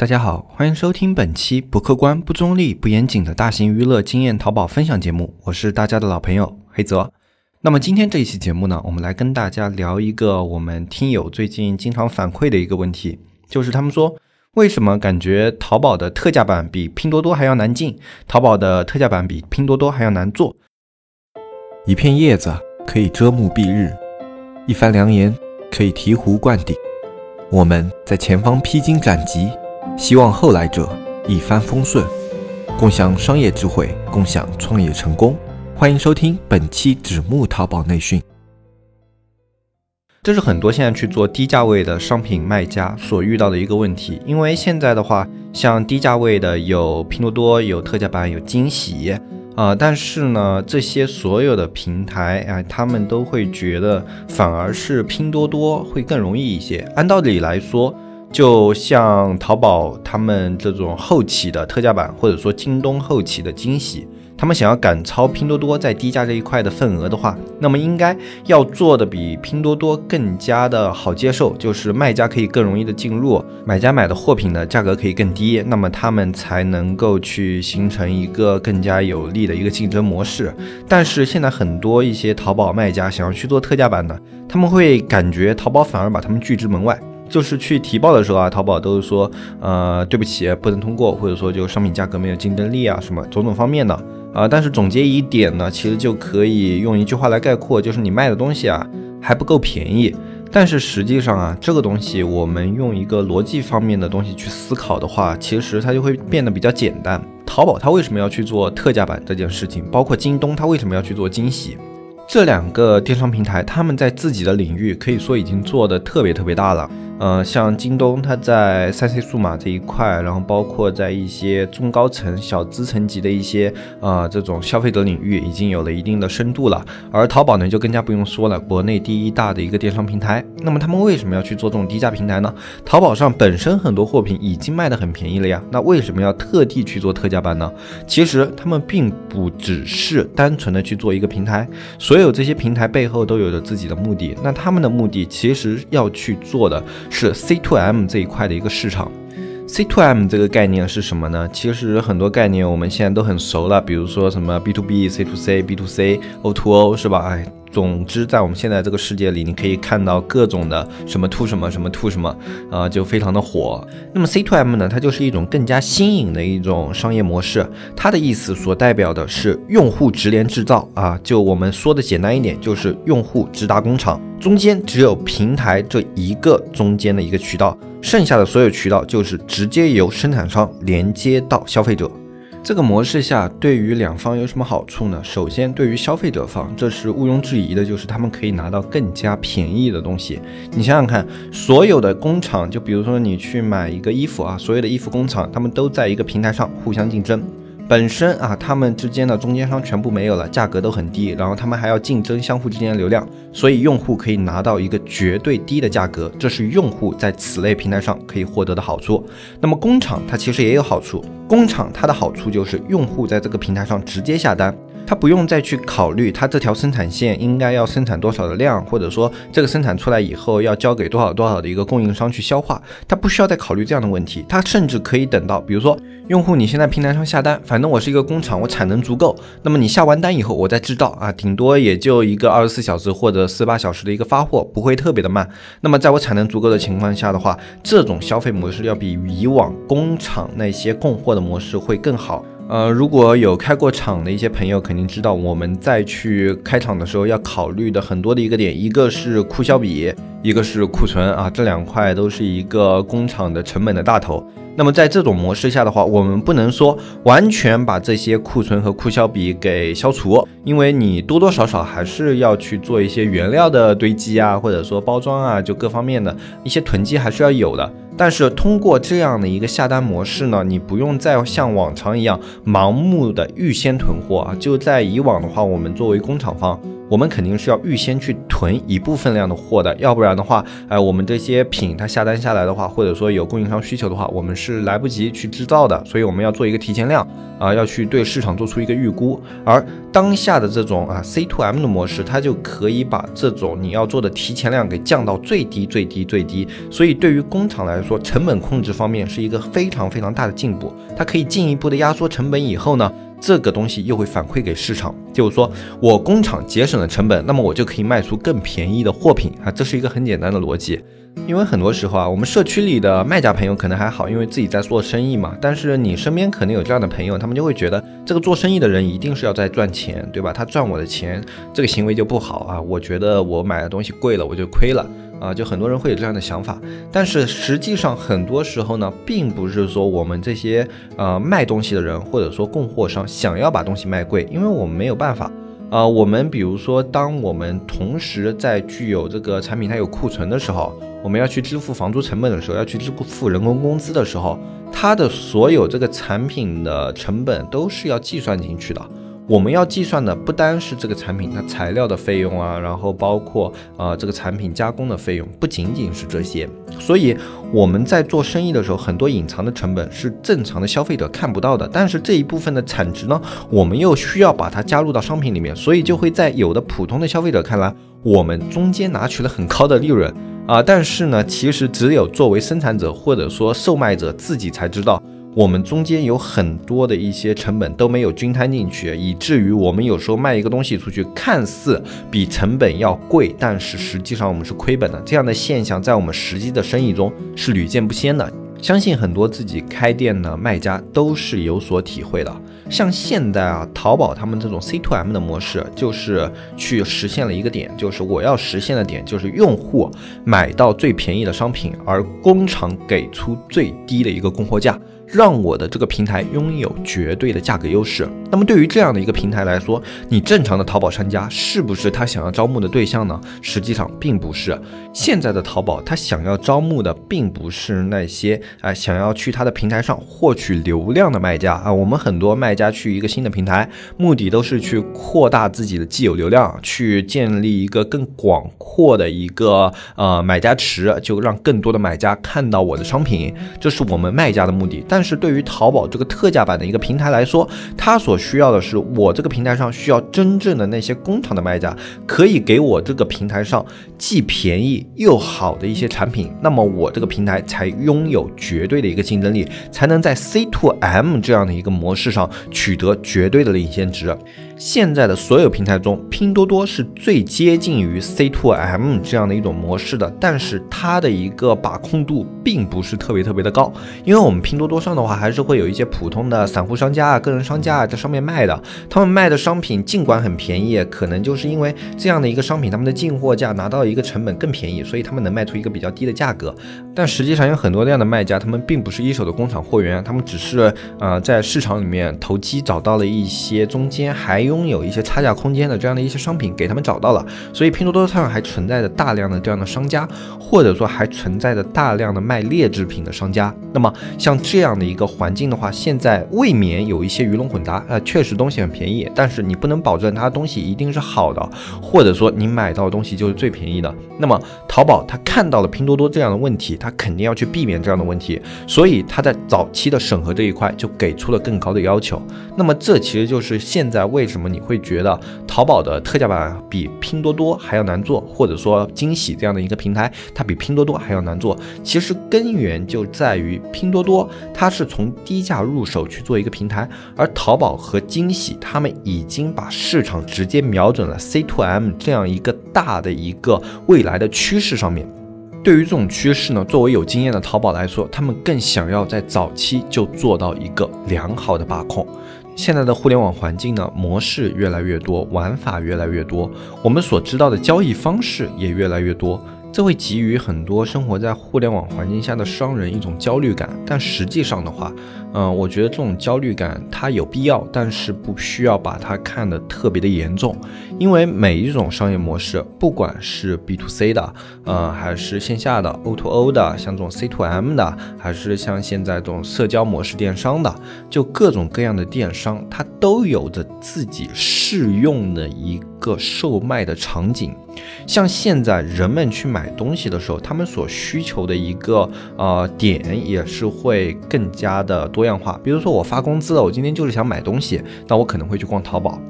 大家好，欢迎收听本期不客观、不中立、不严谨的大型娱乐经验淘宝分享节目，我是大家的老朋友黑泽。那么今天这一期节目呢，我们来跟大家聊一个我们听友最近经常反馈的一个问题，就是他们说，为什么感觉淘宝的特价版比拼多多还要难进？淘宝的特价版比拼多多还要难做？一片叶子可以遮目蔽日，一番良言可以醍醐灌顶。我们在前方披荆斩棘。希望后来者一帆风顺，共享商业智慧，共享创业成功。欢迎收听本期纸木淘宝内训。这是很多现在去做低价位的商品卖家所遇到的一个问题，因为现在的话，像低价位的有拼多多，有特价版，有惊喜啊，但是呢，这些所有的平台啊，他们都会觉得反而是拼多多会更容易一些。按道理来说。就像淘宝他们这种后期的特价版，或者说京东后期的惊喜，他们想要赶超拼多多在低价这一块的份额的话，那么应该要做的比拼多多更加的好接受，就是卖家可以更容易的进入，买家买的货品的价格可以更低，那么他们才能够去形成一个更加有利的一个竞争模式。但是现在很多一些淘宝卖家想要去做特价版的，他们会感觉淘宝反而把他们拒之门外。就是去提报的时候啊，淘宝都是说，呃，对不起，不能通过，或者说就商品价格没有竞争力啊，什么种种方面的啊。但是总结一点呢，其实就可以用一句话来概括，就是你卖的东西啊还不够便宜。但是实际上啊，这个东西我们用一个逻辑方面的东西去思考的话，其实它就会变得比较简单。淘宝它为什么要去做特价版这件事情？包括京东它为什么要去做惊喜？这两个电商平台，他们在自己的领域可以说已经做的特别特别大了。呃，像京东，它在三 C 数码这一块，然后包括在一些中高层、小资层级的一些呃这种消费者领域，已经有了一定的深度了。而淘宝呢，就更加不用说了，国内第一大的一个电商平台。那么他们为什么要去做这种低价平台呢？淘宝上本身很多货品已经卖得很便宜了呀，那为什么要特地去做特价版呢？其实他们并不只是单纯的去做一个平台，所以有这些平台背后都有着自己的目的。那他们的目的其实要去做的。是 C to M 这一块的一个市场，C to M 这个概念是什么呢？其实很多概念我们现在都很熟了，比如说什么 B to B、C to C、B to C、O to O，是吧？哎。总之，在我们现在这个世界里，你可以看到各种的什么 to 什么什么 to 什么，啊，就非常的火。那么 C to M 呢，它就是一种更加新颖的一种商业模式。它的意思所代表的是用户直连制造啊，就我们说的简单一点，就是用户直达工厂，中间只有平台这一个中间的一个渠道，剩下的所有渠道就是直接由生产商连接到消费者。这个模式下，对于两方有什么好处呢？首先，对于消费者方，这是毋庸置疑的，就是他们可以拿到更加便宜的东西。你想想看，所有的工厂，就比如说你去买一个衣服啊，所有的衣服工厂，他们都在一个平台上互相竞争。本身啊，他们之间的中间商全部没有了，价格都很低，然后他们还要竞争相互之间的流量，所以用户可以拿到一个绝对低的价格，这是用户在此类平台上可以获得的好处。那么工厂它其实也有好处，工厂它的好处就是用户在这个平台上直接下单。他不用再去考虑他这条生产线应该要生产多少的量，或者说这个生产出来以后要交给多少多少的一个供应商去消化，他不需要再考虑这样的问题。他甚至可以等到，比如说用户你现在平台上下单，反正我是一个工厂，我产能足够，那么你下完单以后我再制造啊，顶多也就一个二十四小时或者四八小时的一个发货，不会特别的慢。那么在我产能足够的情况下的话，这种消费模式要比以往工厂那些供货的模式会更好。呃，如果有开过厂的一些朋友，肯定知道我们在去开厂的时候要考虑的很多的一个点，一个是库销比，一个是库存啊，这两块都是一个工厂的成本的大头。那么在这种模式下的话，我们不能说完全把这些库存和库销比给消除，因为你多多少少还是要去做一些原料的堆积啊，或者说包装啊，就各方面的一些囤积还是要有的。但是通过这样的一个下单模式呢，你不用再像往常一样盲目的预先囤货啊。就在以往的话，我们作为工厂方，我们肯定是要预先去囤一部分量的货的，要不然的话，哎，我们这些品它下单下来的话，或者说有供应商需求的话，我们是来不及去制造的，所以我们要做一个提前量啊，要去对市场做出一个预估。而当下的这种啊 C to M 的模式，它就可以把这种你要做的提前量给降到最低最低最低，所以对于工厂来说，成本控制方面是一个非常非常大的进步，它可以进一步的压缩成本以后呢。这个东西又会反馈给市场，就是说我工厂节省了成本，那么我就可以卖出更便宜的货品啊，这是一个很简单的逻辑。因为很多时候啊，我们社区里的卖家朋友可能还好，因为自己在做生意嘛。但是你身边可能有这样的朋友，他们就会觉得这个做生意的人一定是要在赚钱，对吧？他赚我的钱，这个行为就不好啊。我觉得我买的东西贵了，我就亏了。啊，就很多人会有这样的想法，但是实际上很多时候呢，并不是说我们这些呃卖东西的人或者说供货商想要把东西卖贵，因为我们没有办法。啊，我们比如说，当我们同时在具有这个产品它有库存的时候，我们要去支付房租成本的时候，要去支付人工工资的时候，它的所有这个产品的成本都是要计算进去的。我们要计算的不单是这个产品它材料的费用啊，然后包括呃这个产品加工的费用，不仅仅是这些。所以我们在做生意的时候，很多隐藏的成本是正常的消费者看不到的。但是这一部分的产值呢，我们又需要把它加入到商品里面，所以就会在有的普通的消费者看来，我们中间拿取了很高的利润啊。但是呢，其实只有作为生产者或者说售卖者自己才知道。我们中间有很多的一些成本都没有均摊进去，以至于我们有时候卖一个东西出去，看似比成本要贵，但是实际上我们是亏本的。这样的现象在我们实际的生意中是屡见不鲜的，相信很多自己开店的卖家都是有所体会的。像现在啊，淘宝他们这种 C to M 的模式，就是去实现了一个点，就是我要实现的点，就是用户买到最便宜的商品，而工厂给出最低的一个供货价。让我的这个平台拥有绝对的价格优势。那么对于这样的一个平台来说，你正常的淘宝商家是不是他想要招募的对象呢？实际上并不是。现在的淘宝他想要招募的并不是那些啊想要去他的平台上获取流量的卖家啊。我们很多卖家去一个新的平台，目的都是去扩大自己的既有流量，去建立一个更广阔的一个呃买家池，就让更多的买家看到我的商品，这是我们卖家的目的。但但是对于淘宝这个特价版的一个平台来说，它所需要的是我这个平台上需要真正的那些工厂的卖家，可以给我这个平台上既便宜又好的一些产品，那么我这个平台才拥有绝对的一个竞争力，才能在 C to M 这样的一个模式上取得绝对的领先值。现在的所有平台中，拼多多是最接近于 C to M 这样的一种模式的，但是它的一个把控度并不是特别特别的高，因为我们拼多多上的话，还是会有一些普通的散户商家啊、个人商家啊在上面卖的，他们卖的商品尽管很便宜，可能就是因为这样的一个商品，他们的进货价拿到一个成本更便宜，所以他们能卖出一个比较低的价格。但实际上有很多这样的卖家，他们并不是一手的工厂货源，他们只是呃在市场里面投机找到了一些中间还。拥有一些差价空间的这样的一些商品，给他们找到了，所以拼多多上还存在着大量的这样的商家，或者说还存在着大量的卖劣质品的商家。那么像这样的一个环境的话，现在未免有一些鱼龙混杂。呃，确实东西很便宜，但是你不能保证它东西一定是好的，或者说你买到的东西就是最便宜的。那么淘宝它看到了拼多多这样的问题，它肯定要去避免这样的问题，所以它在早期的审核这一块就给出了更高的要求。那么这其实就是现在为什么。你会觉得淘宝的特价版比拼多多还要难做，或者说惊喜这样的一个平台，它比拼多多还要难做。其实根源就在于拼多多它是从低价入手去做一个平台，而淘宝和惊喜他们已经把市场直接瞄准了 C to M 这样一个大的一个未来的趋势上面。对于这种趋势呢，作为有经验的淘宝来说，他们更想要在早期就做到一个良好的把控。现在的互联网环境呢，模式越来越多，玩法越来越多，我们所知道的交易方式也越来越多，这会给予很多生活在互联网环境下的商人一种焦虑感。但实际上的话，嗯，我觉得这种焦虑感它有必要，但是不需要把它看得特别的严重，因为每一种商业模式，不管是 B to C 的，呃，还是线下的 O to O 的，像这种 C to M 的，还是像现在这种社交模式电商的，就各种各样的电商，它都有着自己适用的一个售卖的场景。像现在人们去买东西的时候，他们所需求的一个呃点也是会更加的多多样化。比如说我发工资了，我今天就是想买东西，那我可能会去逛淘宝。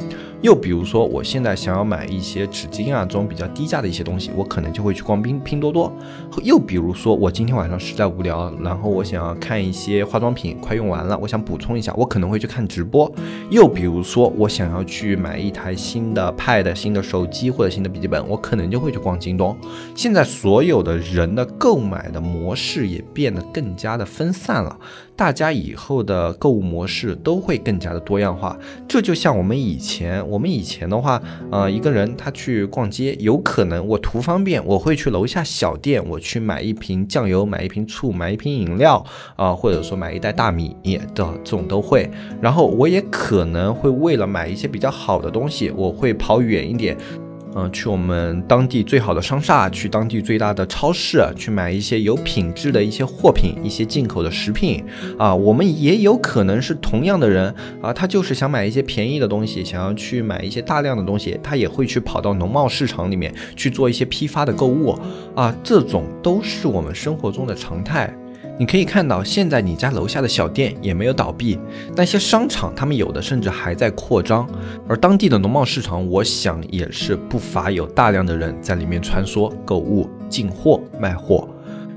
又比如说，我现在想要买一些纸巾啊，这种比较低价的一些东西，我可能就会去逛拼拼多多。又比如说，我今天晚上实在无聊，然后我想要看一些化妆品，快用完了，我想补充一下，我可能会去看直播。又比如说，我想要去买一台新的 Pad、新的手机或者新的笔记本，我可能就会去逛京东。现在所有的人的购买的模式也变得更加的分散了。大家以后的购物模式都会更加的多样化，这就像我们以前，我们以前的话，呃，一个人他去逛街，有可能我图方便，我会去楼下小店，我去买一瓶酱油，买一瓶醋，买一瓶饮料，啊，或者说买一袋大米的这种都会。然后我也可能会为了买一些比较好的东西，我会跑远一点。嗯，去我们当地最好的商厦，去当地最大的超市，去买一些有品质的一些货品，一些进口的食品啊。我们也有可能是同样的人啊，他就是想买一些便宜的东西，想要去买一些大量的东西，他也会去跑到农贸市场里面去做一些批发的购物啊。这种都是我们生活中的常态。你可以看到，现在你家楼下的小店也没有倒闭，那些商场他们有的甚至还在扩张，而当地的农贸市场，我想也是不乏有大量的人在里面穿梭、购物、进货、卖货。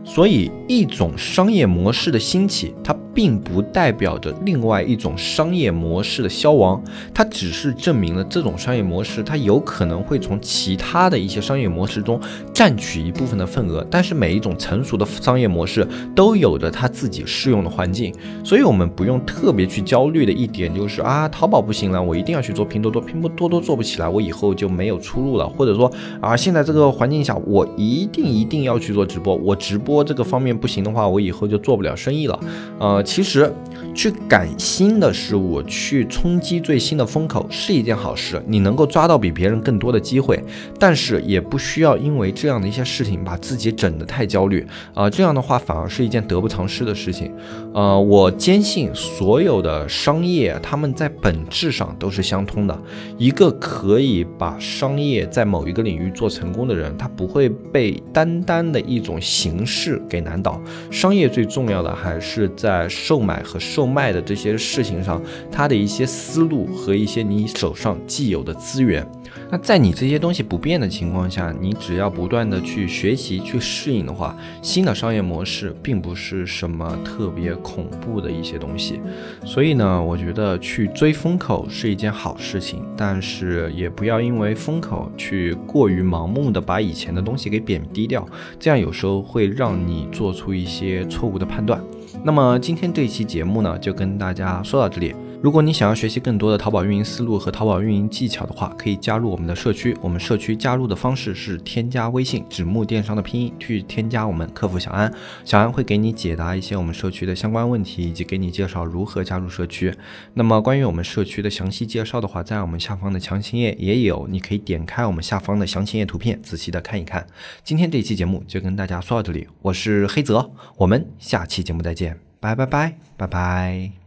所以，一种商业模式的兴起，它。并不代表着另外一种商业模式的消亡，它只是证明了这种商业模式它有可能会从其他的一些商业模式中占取一部分的份额。但是每一种成熟的商业模式都有着它自己适用的环境，所以我们不用特别去焦虑的一点就是啊，淘宝不行了，我一定要去做拼多多，拼多多做不起来，我以后就没有出路了。或者说啊，现在这个环境下，我一定一定要去做直播，我直播播这个方面不行的话，我以后就做不了生意了。呃。其实，去赶新的事物，去冲击最新的风口是一件好事，你能够抓到比别人更多的机会。但是，也不需要因为这样的一些事情把自己整得太焦虑啊，这样的话反而是一件得不偿失的事情。呃，我坚信所有的商业，他们在本质上都是相通的。一个可以把商业在某一个领域做成功的人，他不会被单单的一种形式给难倒。商业最重要的还是在。售买和售售卖的这些事情上，它的一些思路和一些你手上既有的资源。那在你这些东西不变的情况下，你只要不断的去学习、去适应的话，新的商业模式并不是什么特别恐怖的一些东西。所以呢，我觉得去追风口是一件好事情，但是也不要因为风口去过于盲目的把以前的东西给贬低掉，这样有时候会让你做出一些错误的判断。那么今天这一期节目呢，就跟大家说到这里。如果你想要学习更多的淘宝运营思路和淘宝运营技巧的话，可以加入我们的社区。我们社区加入的方式是添加微信“纸木电商”的拼音去添加我们客服小安，小安会给你解答一些我们社区的相关问题，以及给你介绍如何加入社区。那么关于我们社区的详细介绍的话，在我们下方的详情页也有，你可以点开我们下方的详情页图片，仔细的看一看。今天这期节目就跟大家说到这里，我是黑泽，我们下期节目再见，拜拜拜拜拜。